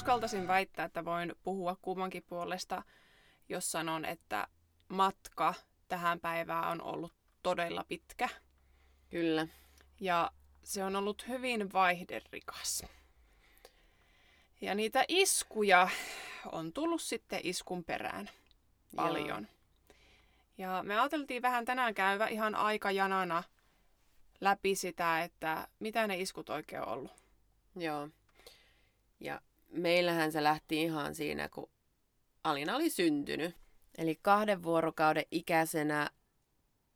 Uskaltaisin väittää, että voin puhua kummankin puolesta, jos sanon, että matka tähän päivään on ollut todella pitkä. Kyllä. Ja se on ollut hyvin vaihderikas. Ja niitä iskuja on tullut sitten iskun perään paljon. Joo. Ja me ajateltiin vähän tänään käyvä ihan aikajanana läpi sitä, että mitä ne iskut oikein on ollut. Joo. Ja meillähän se lähti ihan siinä, kun Alina oli syntynyt. Eli kahden vuorokauden ikäisenä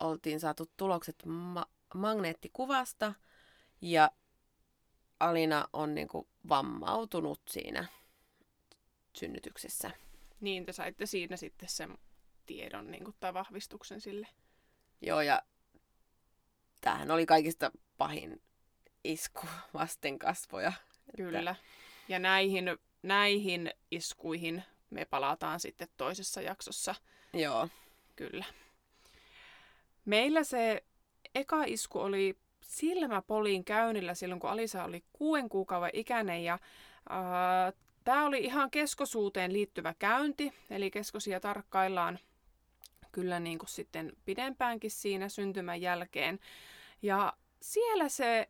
oltiin saatu tulokset ma- magneettikuvasta ja Alina on niinku vammautunut siinä synnytyksessä. Niin, te saitte siinä sitten sen tiedon niin kuin, tai vahvistuksen sille. Joo, ja tämähän oli kaikista pahin isku vasten kasvoja. Kyllä. Että... Ja näihin, näihin iskuihin me palataan sitten toisessa jaksossa. Joo. Kyllä. Meillä se eka isku oli silmäpoliin käynnillä silloin, kun Alisa oli kuuden kuukauden ikäinen. Ja äh, tämä oli ihan keskosuuteen liittyvä käynti, eli keskosia tarkkaillaan kyllä niin kuin sitten pidempäänkin siinä syntymän jälkeen. Ja siellä se,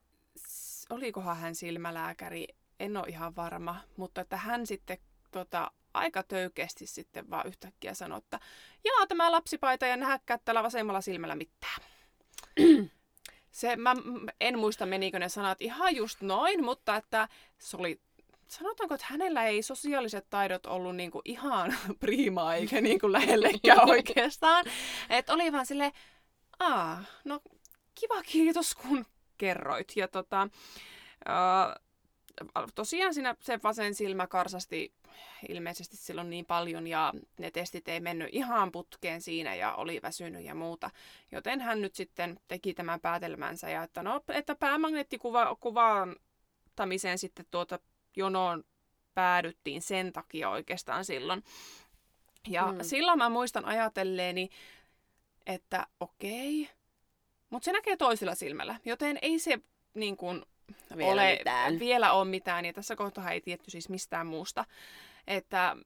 olikohan hän silmälääkäri, en ole ihan varma, mutta että hän sitten tota, aika töykeästi sitten vaan yhtäkkiä sanoi, että jaa, tämä lapsipaita ja nähäkään tällä vasemmalla silmällä mitään. Se, mä en muista menikö ne sanat ihan just noin, mutta että se oli sanotaanko, että hänellä ei sosiaaliset taidot ollut niinku ihan priimaa eikä niinku lähellekään oikeastaan. Että oli vaan sille, aa, no kiva kiitos kun kerroit. Ja tota, äh, tosiaan siinä se vasen silmä karsasti ilmeisesti silloin niin paljon ja ne testit ei mennyt ihan putkeen siinä ja oli väsynyt ja muuta. Joten hän nyt sitten teki tämän päätelmänsä ja että no, että päämagneettikuvaantamiseen sitten tuota jonoon päädyttiin sen takia oikeastaan silloin. Ja mm. silloin mä muistan ajatelleeni, että okei, mutta se näkee toisella silmällä, joten ei se niin kuin, vielä ole, mitään. vielä ole mitään. Ja tässä kohtaa ei tietty siis mistään muusta. Että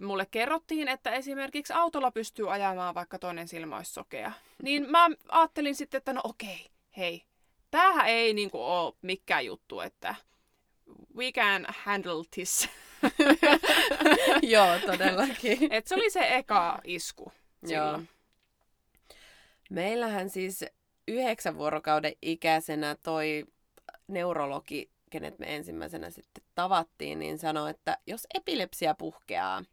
mulle kerrottiin, että esimerkiksi autolla pystyy ajamaan, vaikka toinen silmä olisi sokea. Niin mä ajattelin sitten, että no okei, hei, tämähän ei niin kuin, ole mikään juttu, että we can handle this. Joo, todellakin. Et se oli se eka isku Joo. Meillähän siis yhdeksän vuorokauden ikäisenä toi neurologi, kenet me ensimmäisenä sitten tavattiin, niin sanoi, että jos epilepsia puhkeaa,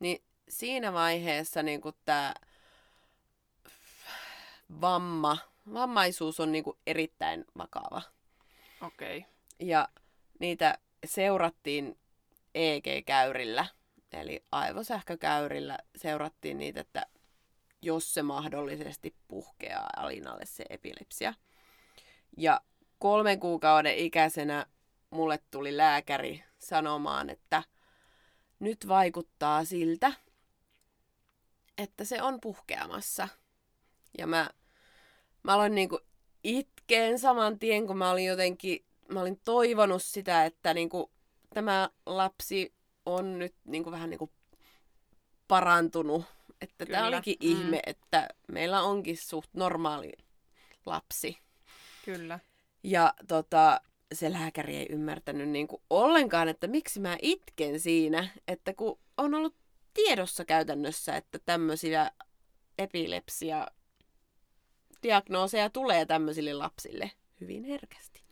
niin siinä vaiheessa niin tämä vamma, vammaisuus on niin erittäin vakava. Okei. Okay. Ja niitä seurattiin EG-käyrillä, eli aivosähkökäyrillä seurattiin niitä, että jos se mahdollisesti puhkeaa Alinalle se epilepsia. Ja kolmen kuukauden ikäisenä mulle tuli lääkäri sanomaan, että nyt vaikuttaa siltä, että se on puhkeamassa. Ja mä, mä aloin niinku itkeen saman tien, kun mä olin jotenkin mä olin toivonut sitä, että niin kuin, tämä lapsi on nyt niin kuin, vähän niin kuin parantunut. Että tämä olikin mm. ihme, että meillä onkin suht normaali lapsi. Kyllä. Ja tota, se lääkäri ei ymmärtänyt niin kuin ollenkaan, että miksi mä itken siinä. Että kun on ollut tiedossa käytännössä, että tämmöisiä epilepsia diagnooseja tulee tämmöisille lapsille hyvin herkästi.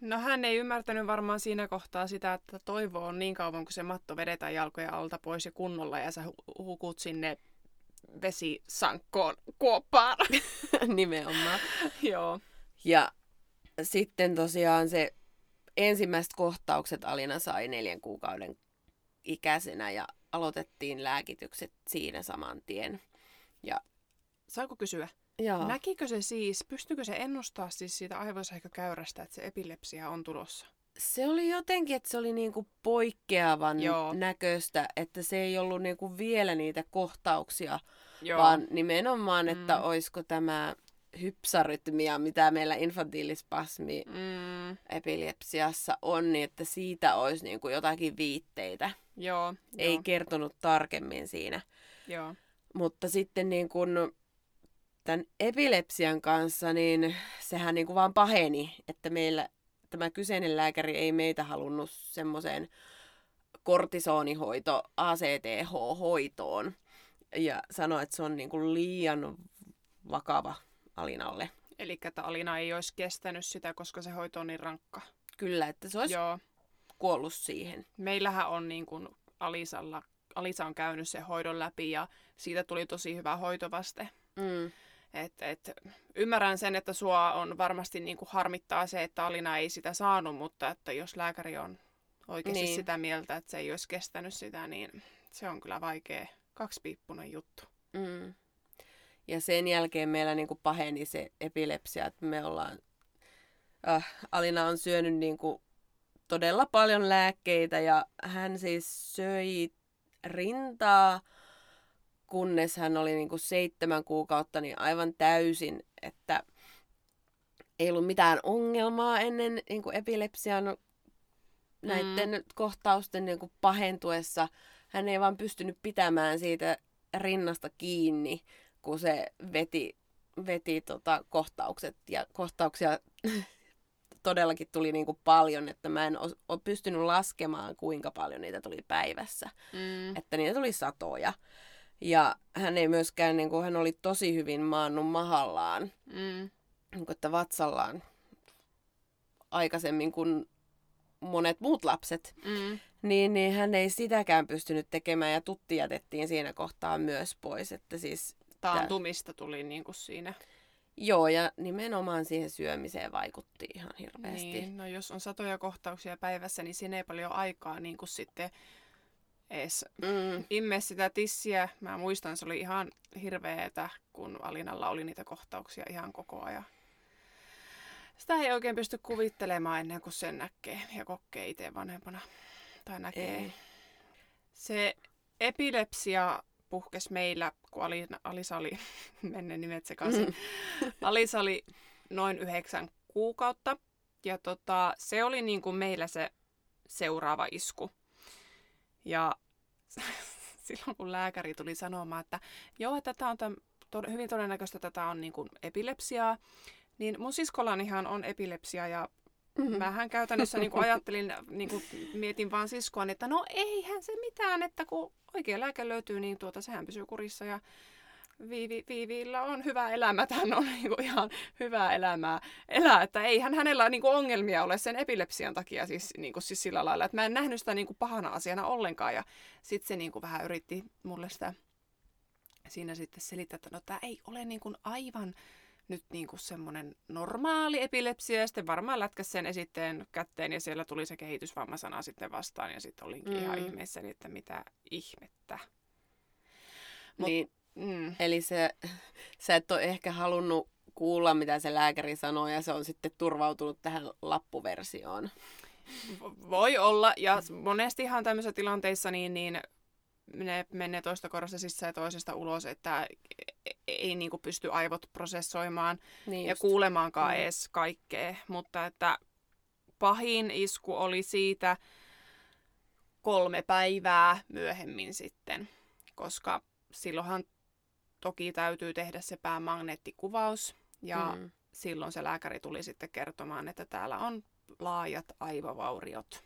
No hän ei ymmärtänyt varmaan siinä kohtaa sitä, että toivo on niin kauan, kun se matto vedetään jalkojen alta pois ja kunnolla ja sä hukut sinne vesisankkoon kuoppaan. Nimenomaan. Joo. Ja sitten tosiaan se ensimmäiset kohtaukset Alina sai neljän kuukauden ikäisenä ja aloitettiin lääkitykset siinä saman tien. Ja, Saako kysyä? joo, Näkikö se siis, pystyykö se ennustaa siis siitä aivosähkökäyrästä, että se epilepsia on tulossa? se oli jotenkin, että se oli niinku poikkeavan Joo. näköistä, että se ei ollut niinku vielä niitä kohtauksia, Joo. vaan nimenomaan, että Mm. olisiko tämä hypsarytmia, mitä meillä infantiilispasmi Mm, epilepsiassa on, niin että siitä olisi niinku jotakin viitteitä. joo, Ei joo, kertonut tarkemmin siinä. joo. Mutta sitten niin kun tämän epilepsian kanssa, niin sehän niin kuin vaan paheni, että meillä tämä kyseinen lääkäri ei meitä halunnut semmoiseen kortisonihoito, ACTH-hoitoon. Ja sanoi, että se on niin kuin liian vakava Alinalle. Eli että Alina ei olisi kestänyt sitä, koska se hoito on niin rankka. Kyllä, että se olisi Joo. kuollut siihen. Meillähän on niin kuin Alisalla, Alisa on käynyt sen hoidon läpi ja siitä tuli tosi hyvä hoitovaste. Mm. Et, et, ymmärrän sen, että sua on varmasti niin kuin harmittaa se, että Alina ei sitä saanut, mutta että jos lääkäri on oikeasti Niin. sitä mieltä, että se ei olisi kestänyt sitä, niin se on kyllä vaikea kaksipiippunen juttu. Mm. Ja sen jälkeen meillä niin kuin paheni se epilepsia, että me ollaan, äh, Alina on syönyt niin kuin todella paljon lääkkeitä ja hän siis söi rintaa, kunnes hän oli niin kuin seitsemän kuukautta niin aivan täysin, että ei ollut mitään ongelmaa ennen niin kuin epilepsian näiden mm. kohtausten niin kuin pahentuessa. Hän ei vaan pystynyt pitämään siitä rinnasta kiinni, kun se veti, veti tota kohtaukset. Ja kohtauksia todellakin tuli niin kuin paljon, että mä en ole pystynyt laskemaan, kuinka paljon niitä tuli päivässä. Mm. Että niitä tuli satoja. Ja hän ei myöskään, niin kuin, hän oli tosi hyvin maannut mahallaan, Mm. niin kuin, että vatsallaan aikaisemmin kuin monet muut lapset. Mm. Niin, niin hän ei sitäkään pystynyt tekemään ja tutti jätettiin siinä kohtaa myös pois. Että siis, Taantumista tuli niin kuin siinä. joo, ja nimenomaan siihen syömiseen vaikutti ihan hirveästi. Niin, no jos on satoja kohtauksia päivässä, niin siinä ei paljon aikaa niin kuin sitten edes Mm, imme sitä tissiä. Mä muistan, se oli ihan hirveetä, kun Alinalla oli niitä kohtauksia ihan koko ajan. Sitä ei oikein pysty kuvittelemaan ennen kuin sen näkee ja kokee itse vanhempana. Tai näkee. ei. Se epilepsia puhkesi meillä, kun Alina, Alisa oli, menne nimet sekaisin, Mm. Alisa oli noin yhdeksän kuukautta. Ja tota, se oli niin kuin meillä se seuraava isku. Ja silloin kun lääkäri tuli sanomaan, että joo, että tämä on täm, to, hyvin todennäköistä, että tämä on niin kuin epilepsiaa, niin mun siskollanihan on epilepsia ja Mm. Mähän käytännössä niin ajattelin, niin kuin mietin vaan siskoani, että no eihän se mitään, että kun oikea lääke löytyy, niin tuota, sehän pysyy kurissa ja Viivi, Viivillä on hyvä elämä, hän on niin kuin ihan hyvää elämää elää, että eihän hänellä niin kuin ongelmia ole sen epilepsian takia siis, niin kuin siis sillä lailla, että mä en nähnyt sitä niin kuin pahana asiana ollenkaan. Ja sitten se niin kuin vähän yritti mulle sitä siinä sitten selittää, että no tämä ei ole niin kuin aivan nyt niin kuin semmoinen normaali epilepsia ja sitten varmaan lätkäs sen esitteen kätteen ja siellä tuli se kehitysvammasana sitten vastaan ja sitten olinkin mm. ihan ihmeessäni, että mitä ihmettä. Mut- Niin, Mm. eli se, sä et ole ehkä halunnut kuulla, mitä se lääkäri sanoo, ja se on sitten turvautunut tähän lappuversioon. Vo- Voi olla, ja monestihan tämmöisissä tilanteissa niin, niin ne menee toista korvasta sisään ja toisesta ulos, että e- ei niin kuin pysty aivot prosessoimaan Niin ja just. kuulemaankaan Mm. edes kaikkea. Mutta että pahin isku oli siitä kolme päivää myöhemmin sitten, koska silloinhan toki täytyy tehdä se päämagneettikuvaus ja Mm. silloin se lääkäri tuli sitten kertomaan, että täällä on laajat aivovauriot.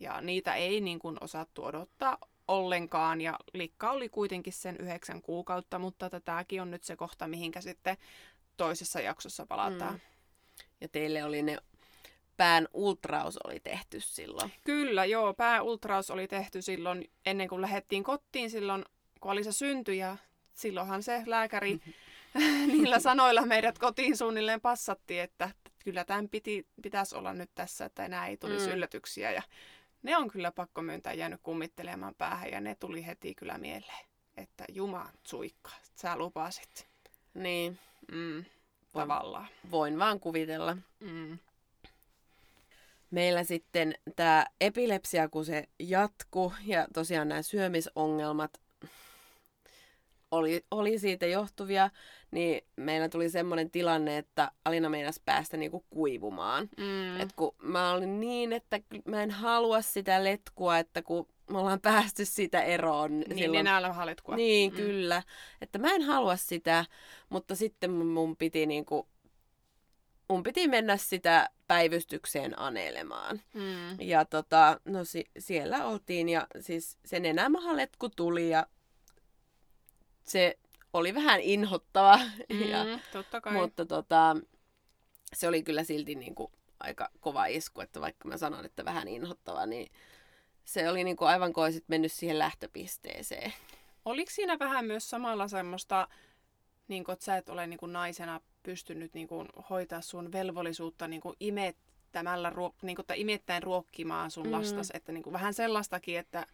Ja niitä ei niin kuin osattu odottaa ollenkaan. Ja likka oli kuitenkin sen yhdeksän kuukautta, mutta tämäkin on nyt se kohta, mihinkä sitten toisessa jaksossa palataan. Mm. Ja teille oli ne pään ultraus oli tehty silloin. Kyllä, joo, pääultraus oli tehty silloin ennen kuin lähdettiin kotiin silloin, kun Alisa syntyi ja silloinhan se lääkäri niillä sanoilla meidät kotiin suunnilleen passatti, että kyllä tämän piti, pitäisi olla nyt tässä, että enää ei tulisi Mm. yllätyksiä. Ja ne on kyllä pakko myöntää jäänyt kummittelemaan päähän ja ne tuli heti kyllä mieleen. Että Juma suikka, sä lupasit. Niin, Mm, tavallaan. voin vaan kuvitella. Mm. Meillä sitten tämä epilepsia, kun se jatku ja tosiaan nämä syömisongelmat oli, oli siitä johtuvia, niin meillä tuli semmoinen tilanne, että Alina meinasi päästä niinku kuivumaan. Mm. Et kun mä olin niin, että mä en halua sitä letkua, että kun me ollaan päästy sitä eroon. niin silloin- enää hallitkua. Niin, Mm. kyllä. Että mä en halua sitä, mutta sitten mun- piti niinku, mun piti mennä sitä päivystykseen anelemaan. Mm. Ja tota, no si- siellä oltiin ja siis se nenämahaletku tuli ja se oli vähän inhottava. ja, Mm, totta kai. mutta tota, se oli kyllä silti niinku aika kova isku, että vaikka mä sanon, että vähän inhottava, niin se oli niinku aivan kuin olisit mennyt siihen lähtöpisteeseen. Oliko siinä vähän myös samalla semmoista, niin kuin, että sä et ole niin kuin naisena pystynyt niin kuin, hoitaa sun velvollisuutta niin kuin imettämällä, ruo- niin kuin, tai imettäen ruokkimaan sun mm. lastas, että niin kuin, vähän sellaistakin, että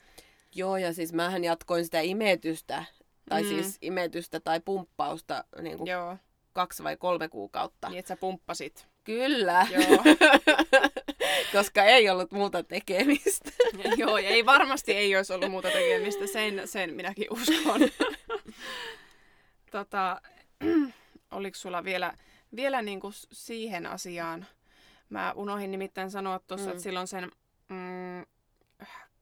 Joo, ja siis mähän jatkoin sitä imetystä, tai Mm. siis imetystä tai pumppausta niin kuin joo, kaksi vai kolme kuukautta. niin että sä pumppasit. Kyllä, Joo. koska ei ollut muuta tekemistä. joo, ja ei varmasti ei olisi ollut muuta tekemistä, sen, sen minäkin uskon. tota, oliko sulla vielä, vielä niin kuin siihen asiaan? Mä unohdin nimittäin sanoa tuossa, Mm. että silloin sen mm,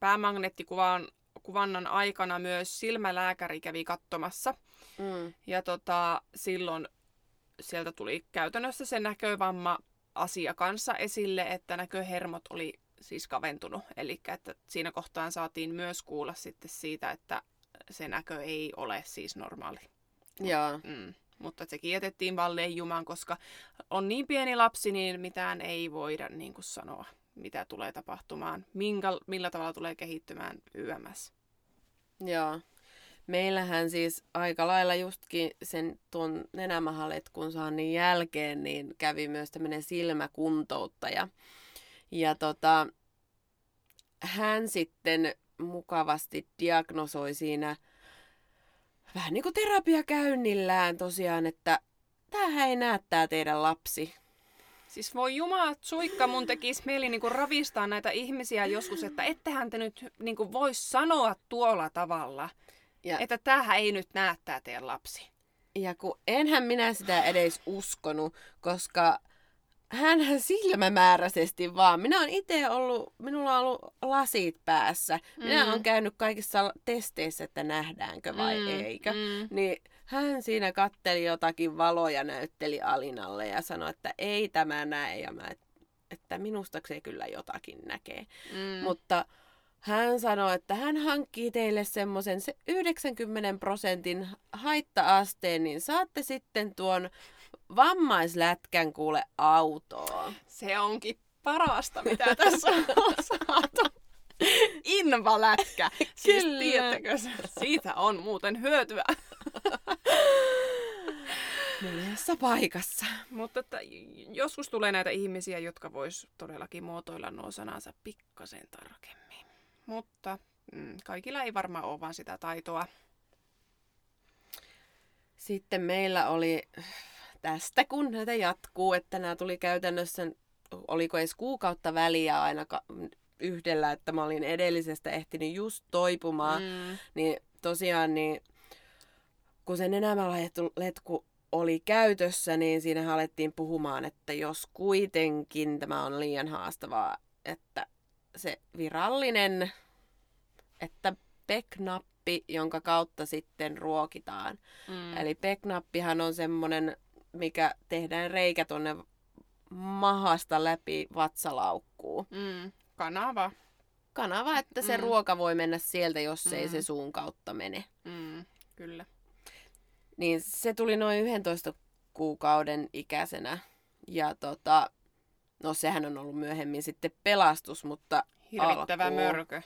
päämagneettikuvan kuvannan aikana myös silmälääkäri kävi katsomassa. Mm. Ja tota, silloin sieltä tuli käytännössä se näkövamma asia kanssa esille, että näköhermot oli siis kaventunut. Eli että siinä kohtaan saatiin myös kuulla sitten siitä, että se näkö ei ole siis normaali. Joo, Mm. Mutta sekin jätettiin valleen jumaan, koska on niin pieni lapsi, niin mitään ei voida niin kuin sanoa, mitä tulee tapahtumaan, minkä, millä tavalla tulee kehittymään YMS. joo. Meillähän siis aika lailla justkin sen tuon nenämahaletkun saannin jälkeen niin kävi myös tämmöinen silmäkuntouttaja. Ja tota, hän sitten mukavasti diagnosoi siinä vähän niin kuin terapiakäynnillään tosiaan, että tämähän ei näe tää teidän lapsi. Siis voi jumala, suikka mun tekisi mieli niinku ravistaa näitä ihmisiä joskus, että ettehän te nyt niinku voi sanoa tuolla tavalla, Ja, että tämähän ei nyt näe tää teidän lapsi. ja kun enhän minä sitä edes uskonut, koska hänhän silmämääräisesti vaan. Minä olen itse ollut, minulla on ollut lasit päässä. Minä Mm. olen käynyt kaikissa testeissä, että nähdäänkö vai Mm, eikö. mm. Niin hän siinä katteli jotakin valoja, näytteli Alinalle ja sanoi, että ei tämä näe. Ja mä, että minusta se kyllä jotakin näkee. Mm. Mutta hän sanoi, että hän hankkii teille semmoisen se 90 prosentin haitta-asteen, niin saatte sitten tuon vammaislätkän kuule autoon. Se onkin parasta, mitä tässä on saatu. Invalätkä. Siis Kyllä. siitä on muuten hyötyä. Monessa paikassa. Mutta että joskus tulee näitä ihmisiä, jotka vois todellakin muotoilla nuo sanansa pikkasen tarkemmin. Mutta mm, kaikilla ei varmaan ole vaan sitä taitoa. Sitten meillä oli tästä, kun näitä jatkuu, että nämä tuli käytännössä, oliko edes kuukautta väliä aina yhdellä, että mä olin edellisestä ehtinyt just toipumaan. Mm. Niin tosiaan, niin, kun se nenämäletku oli käytössä, niin siinä alettiin puhumaan, että jos kuitenkin tämä on liian haastavaa, että se virallinen, että PEC-nappi, jonka kautta sitten ruokitaan. Mm. Eli PEC-nappihan on semmoinen, mikä tehdään reikä tuonne mahasta läpi vatsalaukkuun. Mm. Kanava. Kanava, että se Mm. ruoka voi mennä sieltä, jos ei Mm. se suun kautta mene. Mm. Kyllä. Niin se tuli noin 11 kuukauden ikäisenä. Ja tota, no sehän on ollut myöhemmin sitten pelastus, mutta Hirvittävä Alkuun. mörkö.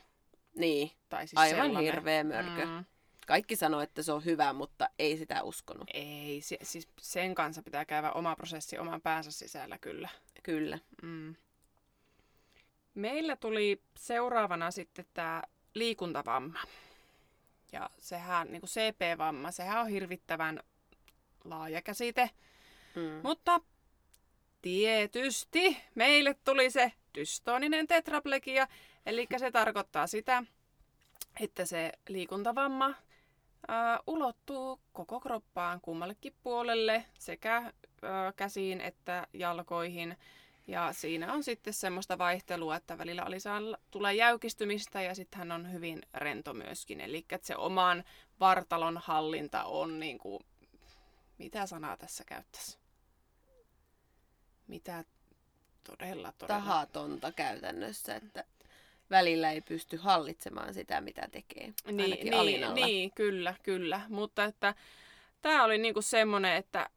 niin, Tai siis aivan sellainen. hirveä mörkö. Mm. Kaikki sanoo, että se on hyvä, mutta ei sitä uskonut. Ei, se, siis sen kanssa pitää käydä oma prosessi oman päänsä sisällä kyllä. Kyllä. Mm. Meillä tuli seuraavana sitten tämä liikuntavamma. Ja sehän, niin kuin CP-vamma, sehän on hirvittävän laaja käsite. Mm. Mutta tietysti meille tuli se dystoninen tetraplegia, eli se tarkoittaa sitä, että se liikuntavamma ää, ulottuu koko kroppaan kummallekin puolelle, sekä ää, käsiin että jalkoihin. Ja siinä on sitten semmoista vaihtelua, että välillä Alisaan tulee jäykistymistä ja sitten hän on hyvin rento myöskin. Eli että se oman vartalon hallinta on niin kuin, mitä sanaa tässä käyttäisi? Mitä todella, todella... Tahatonta käytännössä, että välillä ei pysty hallitsemaan sitä, mitä tekee. Niin, niin, niin, kyllä, kyllä. Mutta että tämä oli niinku semmoinen, että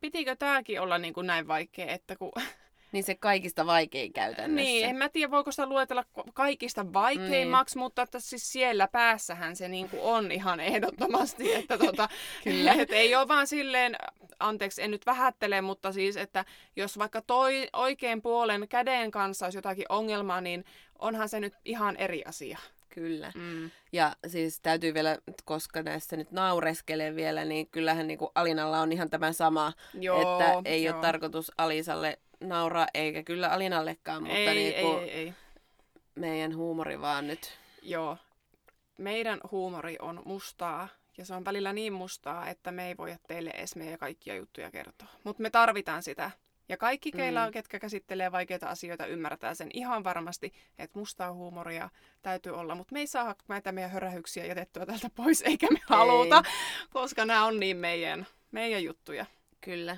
pitikö tämäkin olla niinku näin vaikea, että kun Niin se kaikista vaikein käytännössä. Niin, en mä tiedä voiko sitä luetella kaikista vaikeimmaksi, niin. mutta että siis siellä päässähän se niinku on ihan ehdottomasti. Että tota, Kyllä. Et ei ole vaan silleen, anteeksi en nyt vähättele, mutta siis, että jos vaikka toi oikein puolen käden kanssa olisi jotakin ongelmaa, niin onhan se nyt ihan eri asia. Kyllä. Mm. Ja siis täytyy vielä, koska näissä nyt naureskelee vielä, niin kyllähän niin kuin Alinalla on ihan tämä sama, joo, että ei joo. ole tarkoitus Alisalle nauraa, eikä kyllä Alinallekaan, mutta ei, niin kuin ei, ei. meidän huumori vaan nyt. Joo, meidän huumori on mustaa ja se on välillä niin mustaa, että me ei voida teille edes meidän kaikkia juttuja kertoa. Mutta me tarvitaan sitä. Ja kaikki, keillä on, mm. ketkä käsittelee vaikeita asioita, ymmärtää sen ihan varmasti, että mustaa huumoria täytyy olla. Mutta me ei saa näitä meidän hörähyksiä jätettyä tältä pois, eikä me ei. haluta, koska nämä on niin meidän, meidän juttuja. Kyllä.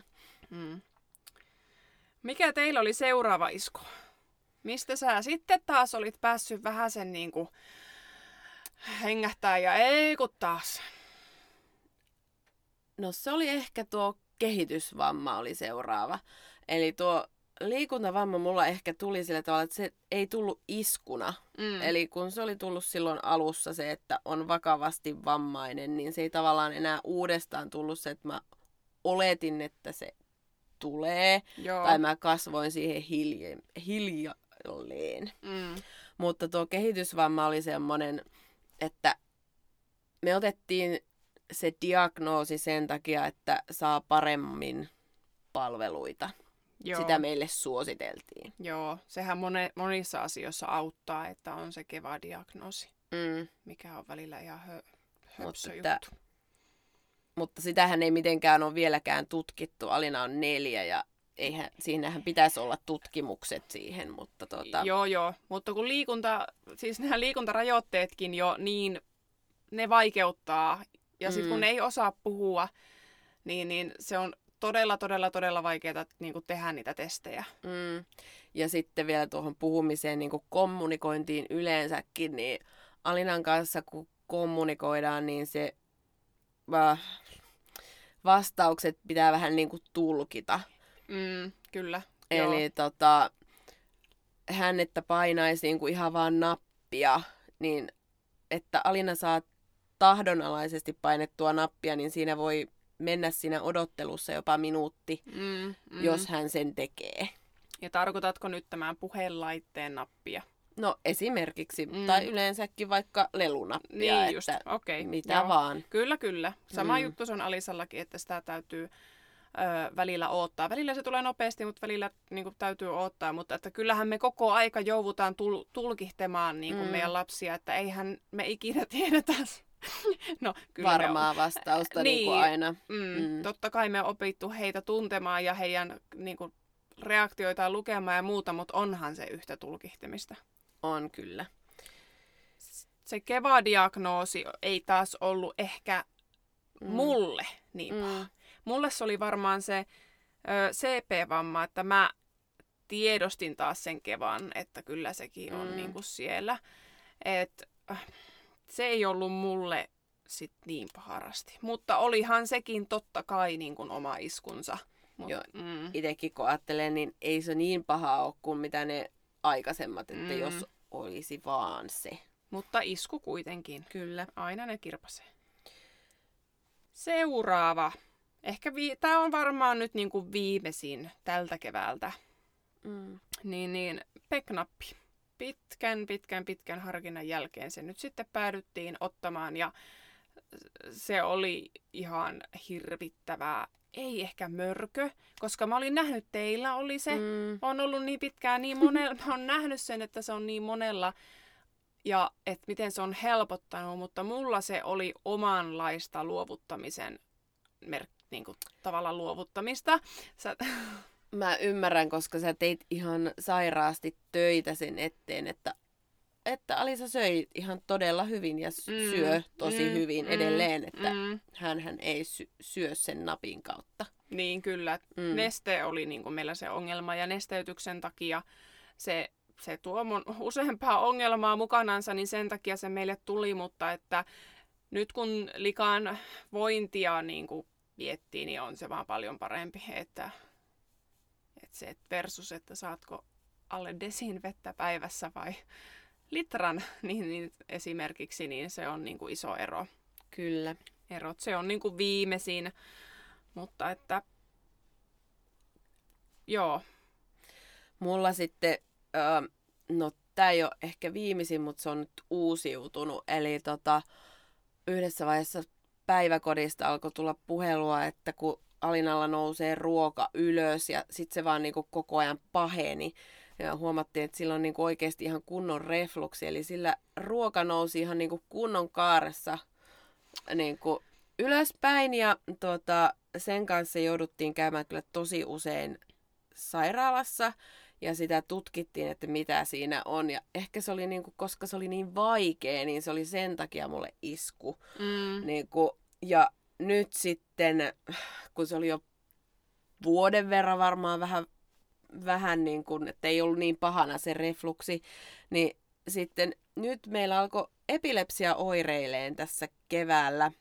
Mm. Mikä teillä oli seuraava isku? Mistä sä sitten taas olit päässyt vähän sen niin kuin hengähtää ja ei kun taas? No se oli ehkä tuo kehitysvamma oli seuraava. Eli tuo liikuntavamma mulla ehkä tuli sillä tavalla, että se ei tullut iskuna. Mm. Eli kun se oli tullut silloin alussa se, että on vakavasti vammainen, niin se ei tavallaan enää uudestaan tullut se, että mä oletin, että se tulee. Joo. Tai mä kasvoin siihen hilje, hiljalleen. Mm. Mutta tuo kehitysvamma oli semmoinen, että me otettiin se diagnoosi sen takia, että saa paremmin palveluita. Joo. Sitä meille suositeltiin. Joo, sehän mone, monissa asioissa auttaa, että on se keva-diagnoosi, mm. mikä on välillä ihan hö, höpsö juttu. Mutta sitähän ei mitenkään ole vieläkään tutkittu. Alina on neljä ja eihän, siinähän pitäisi olla tutkimukset siihen, mutta tota... Joo, joo, mutta kun liikunta, siis nämä liikuntarajoitteetkin jo, niin ne vaikeuttaa. Ja sitten mm. kun ne ei osaa puhua, niin, niin se on todella, todella, todella vaikeaa niin kuin tehdä niitä testejä. Mm. Ja sitten vielä tuohon puhumiseen, niin kuin kommunikointiin yleensäkin, niin Alinan kanssa kun kommunikoidaan, niin se äh, vastaukset pitää vähän niin kuin tulkita. Mm, kyllä. Eli joo. tota, hän, että painaisi niin kuin ihan vaan nappia, niin että Alina saa tahdonalaisesti painettua nappia, niin siinä voi mennä siinä odottelussa jopa minuutti, mm, mm. jos hän sen tekee. Ja tarkoitatko nyt tämän puheenlaitteen nappia? No esimerkiksi, mm. tai yleensäkin vaikka lelunappia, niin just. että okay. mitä Joo. vaan. Kyllä, kyllä. Sama mm. juttu se on Alisallakin, että sitä täytyy ö, välillä odottaa. Välillä se tulee nopeasti, mutta välillä niin kuin, täytyy odottaa. Mutta että kyllähän me koko aika joudutaan tul- tulkihtemaan niin kuin mm. meidän lapsia, että eihän me ikinä tiedetä no, kyllä varmaa vastausta niin, niin kuin aina. Mm, mm. Totta kai me on opittu heitä tuntemaan ja heidän niin kuin, reaktioitaan lukemaan ja muuta, mutta onhan se yhtä tulkihtimista. On kyllä. Se kevadiagnoosi ei taas ollut ehkä mm. mulle niin mm. paha. Mulle se oli varmaan se ö, CP-vamma, että mä tiedostin taas sen kevan, että kyllä sekin on mm. niin kuin siellä. Et, äh, se ei ollut mulle sit niin paharasti. Mutta olihan sekin totta kai niin kuin oma iskunsa. Mut, Joo, mm. itsekin kun ajattelen, niin ei se niin paha ole kuin mitä ne aikaisemmat, että mm. jos olisi vaan se. Mutta isku kuitenkin. Kyllä. Aina ne kirpasee. Seuraava. Ehkä vi- tämä on varmaan nyt niinku viimeisin tältä keväältä. Mm. Niin, niin peknappi. Pitkän, pitkän, pitkän harkinnan jälkeen se nyt sitten päädyttiin ottamaan ja se oli ihan hirvittävää. Ei ehkä mörkö, koska mä olin nähnyt, teillä oli se. Mm. On ollut niin pitkään, niin monella, mä oon nähnyt sen, että se on niin monella ja että miten se on helpottanut, mutta mulla se oli omanlaista luovuttamisen mer- niin kuin, tavallaan luovuttamista. Sä, Mä ymmärrän, koska sä teit ihan sairaasti töitä sen eteen, että, että Alisa söi ihan todella hyvin ja Mm, syö tosi mm, hyvin mm, edelleen, että mm, hän ei sy- syö sen napin kautta. niin kyllä, Mm. mm. neste oli niin kuin meillä se ongelma ja nesteytyksen takia se, se tuo mun useampaa ongelmaa mukanansa, niin sen takia se meille tuli, mutta että nyt kun likan vointia niin kuin miettii, niin on se vaan paljon parempi, että, että se versus, että saatko alle desin vettä päivässä vai litran, niin, niin esimerkiksi, niin se on niin kuin iso ero. Kyllä. Erot, se on niin kuin viimeisin, mutta että joo, Mulla sitten, öö, no tää ei ole ehkä viimeisin, mutta se on nyt uusiutunut. Eli tota, yhdessä vaiheessa päiväkodista alkoi tulla puhelua, että kun Alinalla nousee ruoka ylös ja sitten se vaan niinku koko ajan paheni. Ja huomattiin, että sillä on niinku oikeasti ihan kunnon refluksi, eli sillä ruoka nousi ihan niinku kunnon kaaressa niinku ylöspäin ja tota, sen kanssa jouduttiin käymään kyllä tosi usein sairaalassa ja sitä tutkittiin, että mitä siinä on. Ja ehkä se oli, niinku, koska se oli niin vaikea, niin se oli sen takia mulle isku. mm, Niinku, ja nyt sitten, kun se oli jo vuoden verran varmaan vähän, vähän niin kuin, että ei ollut niin pahana se refluksi, niin sitten nyt meillä alkoi epilepsia oireileen tässä keväällä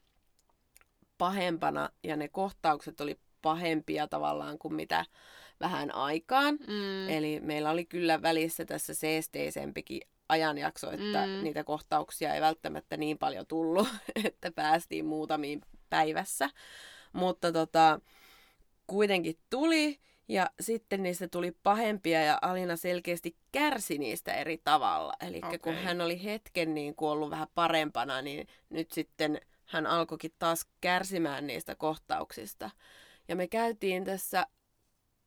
pahempana ja ne kohtaukset oli pahempia tavallaan kuin mitä vähän aikaan. mm, Eli meillä oli kyllä välissä tässä seesteisempikin ajanjakso, että Mm. niitä kohtauksia ei välttämättä niin paljon tullut, että päästiin muutamiin päivässä. Mutta tota, kuitenkin tuli ja sitten niistä tuli pahempia ja Alina selkeästi kärsi niistä eri tavalla. Eli okay. kun hän oli hetken niin kuin ollut vähän parempana, niin nyt sitten hän alkoikin taas kärsimään niistä kohtauksista. Ja me käytiin tässä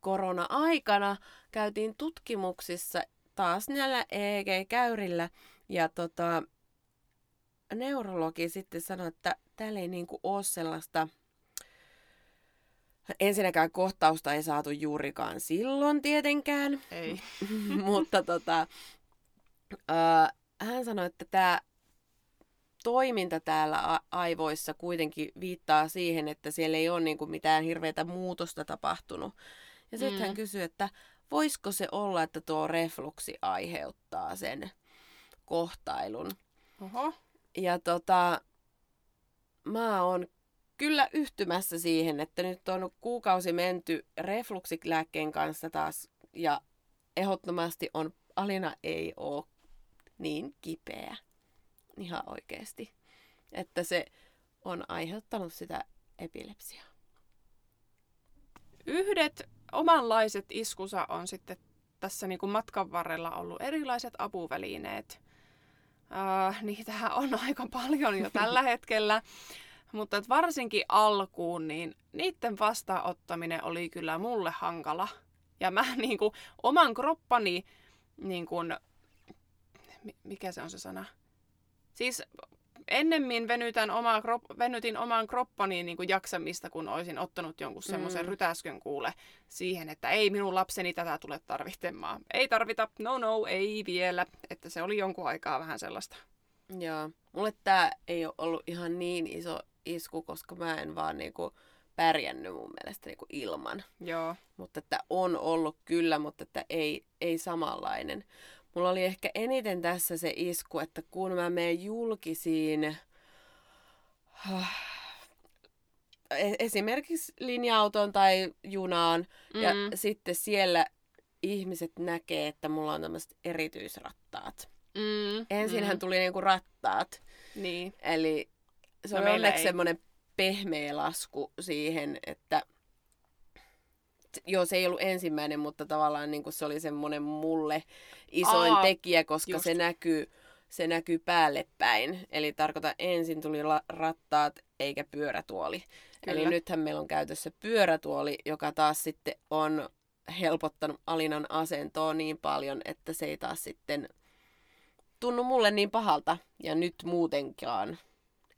korona-aikana, käytiin tutkimuksissa taas näillä EEG-käyrillä ja tota, neurologi sitten sanoi, että täällä ei niinku ole sellaista Ensinnäkään kohtausta ei saatu juurikaan silloin tietenkään, ei. mutta tota, ää, hän sanoi, että tämä toiminta täällä a- aivoissa kuitenkin viittaa siihen, että siellä ei ole niinku mitään hirveätä muutosta tapahtunut. Ja sitten Mm. hän kysyi, että voisiko se olla, että tuo refluksi aiheuttaa sen kohtailun. Oho. Ja tota, mä oon kyllä yhtymässä siihen, että nyt on kuukausi menty refluksilääkkeen kanssa taas ja ehdottomasti on, Alina ei ole niin kipeä ihan oikeasti, että se on aiheuttanut sitä epilepsiaa. Yhdet omanlaiset iskusa on sitten tässä niin kuin matkan varrella ollut erilaiset apuvälineet. Äh, niitähän on aika paljon jo tällä hetkellä, mutta et varsinkin alkuun, niin niiden vastaanottaminen oli kyllä mulle hankala. Ja mä niin kuin, oman kroppani, niin kuin, mi- mikä se on se sana? Siis ennemmin venytän omaa krop- venytin oman kroppani niin kuin jaksamista, kun olisin ottanut jonkun semmoisen Mm. rytäskön kuule siihen, että ei minun lapseni tätä tule tarvitsemaan. Ei tarvita, no no, ei vielä. Että se oli jonkun aikaa vähän sellaista. Joo. Mulle tää ei ole ollut ihan niin iso isku, koska mä en vaan niinku pärjännyt mun mielestä niinku ilman. Joo. Mutta että on ollut kyllä, mutta että ei, ei samanlainen. Mulla oli ehkä eniten tässä se isku, että kun mä menen julkisiin, e- esimerkiksi linja-autoon tai junaan, mm. ja sitten siellä ihmiset näkee, että mulla on tämmöiset erityisrattaat. Mm, Ensinhän mm. tuli niinku rattaat, Niin. eli se No on meillä onneksi ei. semmoinen pehmeä lasku siihen, että joo, se ei ollut ensimmäinen, mutta tavallaan niin kuin se oli semmoinen mulle isoin Aa, tekijä, koska just. se näkyy, se näkyy päälle päin. Eli tarkoita ensin tuli la- rattaat eikä pyörätuoli. Kyllä. Eli nythän meillä on käytössä pyörätuoli, joka taas sitten on helpottanut Alinan asentoa niin paljon, että se ei taas sitten tunnu mulle niin pahalta. Ja nyt muutenkaan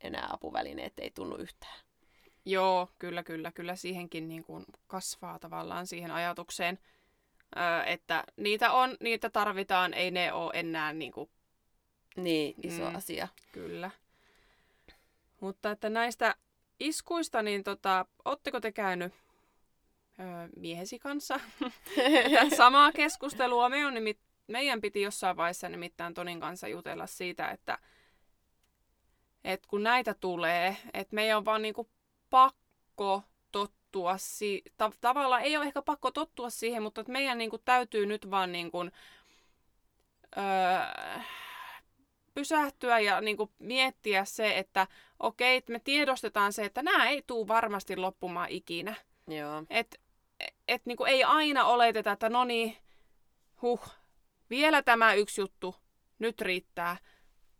enää apuvälineet ei tunnu yhtään. Joo, kyllä, kyllä, kyllä siihenkin niin kuin kasvaa tavallaan siihen ajatukseen, että niitä on, niitä tarvitaan, ei ne ole enää niin kuin, Niin iso Mm. asia. kyllä. Mutta että näistä iskuista, niin tota, ootteko te käynyt öö, miehesi kanssa samaa keskustelua? Me on nimit, meidän piti jossain vaiheessa nimittäin Tonin kanssa jutella siitä, että, että kun näitä tulee, että meidän on vaan niinku pakko tottua si- ta- tavallaan ei ole ehkä pakko tottua siihen, mutta että meidän niinku täytyy nyt vaan niinku, öö, pysähtyä ja niinku miettiä se, että okei, että me tiedostetaan se, että nämä ei tule varmasti loppumaan ikinä. Joo. Et, et niinku ei aina oleteta, että no niin, huh, vielä tämä yksi juttu, nyt riittää.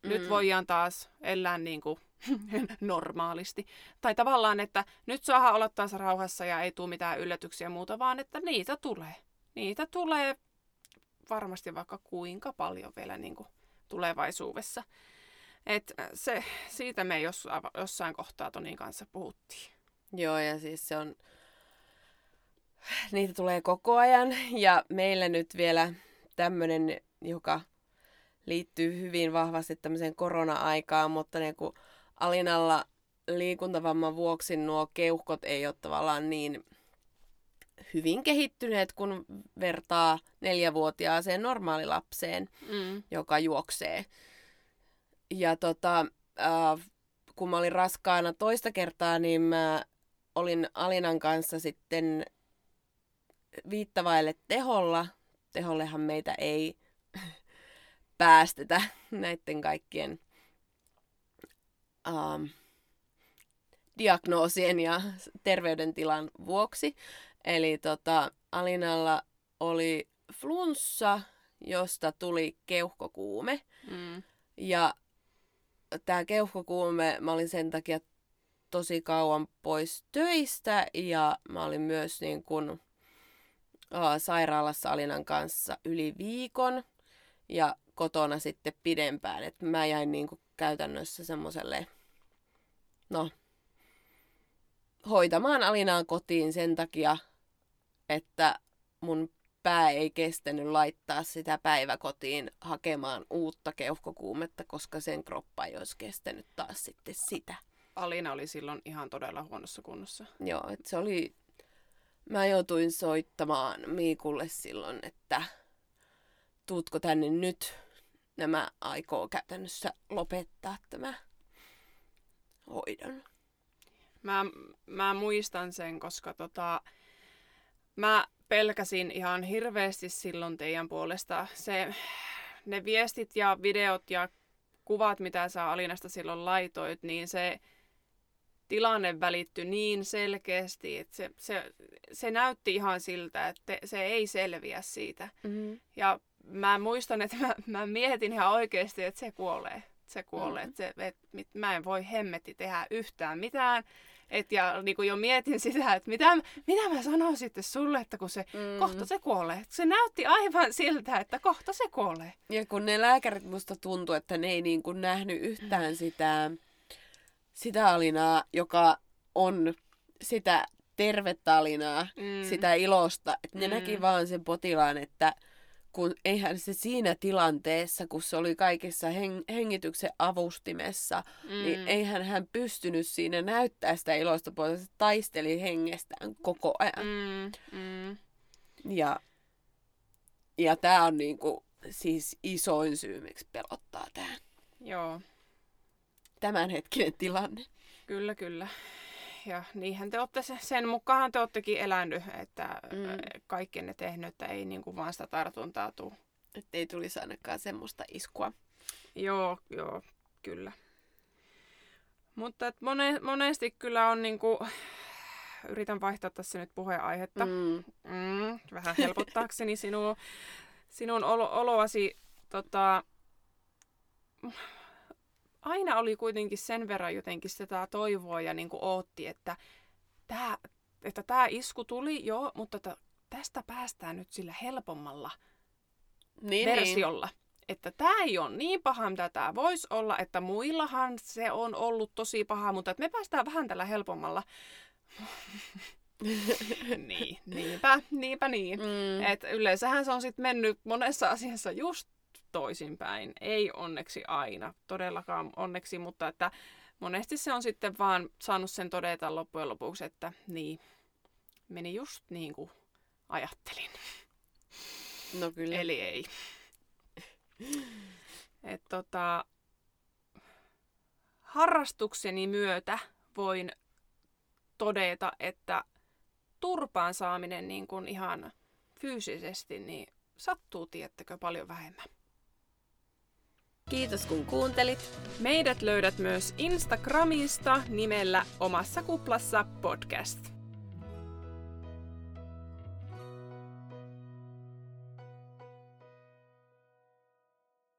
Nyt Mm. voidaan taas elää niin kuin normaalisti. Tai tavallaan, että nyt saa olla taas rauhassa ja ei tule mitään yllätyksiä ja muuta, vaan että niitä tulee. Niitä tulee varmasti vaikka kuinka paljon vielä niin kuin tulevaisuudessa. Et se, siitä me jos, jossain kohtaa Tonin kanssa puhuttiin. Joo, ja siis se on... Niitä tulee koko ajan, ja meillä nyt vielä tämmöinen, joka liittyy hyvin vahvasti tämmöiseen korona-aikaan, mutta niin kuin Alinalla liikuntavamman vuoksi nuo keuhkot ei ole tavallaan niin hyvin kehittyneet, kun vertaa neljävuotiaaseen normaalilapseen, Mm. joka juoksee. Ja tota, äh, kun mä olin raskaana toista kertaa, niin mä olin Alinan kanssa sitten viittavaille teholla. Tehollehan meitä ei päästetä näiden kaikkien ähm, diagnoosien ja terveydentilan vuoksi. Eli tota, Alinalla oli flunssa, josta tuli keuhkokuume. Mm. Ja tämä keuhkokuume, mä olin sen takia tosi kauan pois töistä ja mä olin myös niin kun, aa, sairaalassa Alinan kanssa yli viikon ja kotona sitten pidempään. Et mä jäin niin kun käytännössä semmoiselle, no, hoitamaan Alinaa kotiin sen takia, että mun pää ei kestänyt laittaa sitä päiväkotiin hakemaan uutta keuhkokuumetta, koska sen kroppa ei olisi kestänyt taas sitten sitä. Alina oli silloin ihan todella huonossa kunnossa. Joo, että se oli... Mä joutuin soittamaan Miikulle silloin, että tuutko tänne nyt? Nämä aikoo käytännössä lopettaa tämä hoidon. Mä, mä muistan sen, koska tota, mä pelkäsin ihan hirveästi silloin teidän puolesta. Se, ne viestit ja videot ja kuvat, mitä sä Alinasta silloin laitoit, niin se tilanne välittyi niin selkeästi, että se, se, se näytti ihan siltä, että se ei selviä siitä. Mm-hmm. Ja mä muistan, että mä, mä mietin ihan oikeasti, että se kuolee. Se kuolee. Mm. Mm. Että se, et, mit, mä en voi hemmetti tehdä yhtään mitään. Et ja niin kuin jo mietin sitä, että mitä, mitä mä sanon sitten sulle, että kun se, Mm. kohta se kuolee. Se näytti aivan siltä, että kohta se kuolee. Ja kun ne lääkärit musta tuntui, että ne ei niin kuin nähnyt yhtään sitä, sitä alinaa, joka on sitä tervettä alinaa, Mm. sitä ilosta. Että ne Mm. näki vaan sen potilaan, että kun eihän se siinä tilanteessa, kun se oli kaikessa heng- hengityksen avustimessa, mm. niin eihän hän pystynyt siinä näyttää sitä ilosta puolta. Se taisteli hengestään koko ajan. Mm, mm. Ja, ja tämä on niinku, siis isoin syy, miksi pelottaa tämä Joo, tämänhetkinen tilanne. kyllä, kyllä. Ja niinhän te olette, se- sen mukaan te olettekin elänyt, että Mm. mm. kaikkenne tehnyt, että ei niin kuin vaan sitä tartuntaa tule. Että ei tulisi ainakaan semmoista iskua. Joo, joo, kyllä. Mutta et mone, monesti kyllä on niinku, yritän vaihtaa tässä nyt puheenaihetta. Mm. Mm, vähän helpottaakseni sinun, sinun olo, oloasi. Tota, aina oli kuitenkin sen verran jotenkin sitä toivoa ja niin kuin ootti, että tämä että tää isku tuli, joo, mutta t- tästä päästään nyt sillä helpommalla Niin, versiolla. Niin. Että tämä ei ole niin paha, mitä tämä voisi olla, että muillahan se on ollut tosi paha, mutta että me päästään vähän tällä helpommalla. niin, niinpä, niinpä niin. Mm. Et yleensähän se on sitten mennyt monessa asiassa just toisinpäin. Ei onneksi aina, todellakaan onneksi, mutta että monesti se on sitten vaan saanut sen todeta loppujen lopuksi, että niin, meni just niin kuin ajattelin. No kyllä. Eli ei. Et tota, harrastukseni myötä voin todeta, että turpaan saaminen niin kuin ihan fyysisesti niin sattuu, tiettäkö, paljon vähemmän. Kiitos kun kuuntelit. Meidät löydät myös Instagramista nimellä Omassa kuplassa podcast.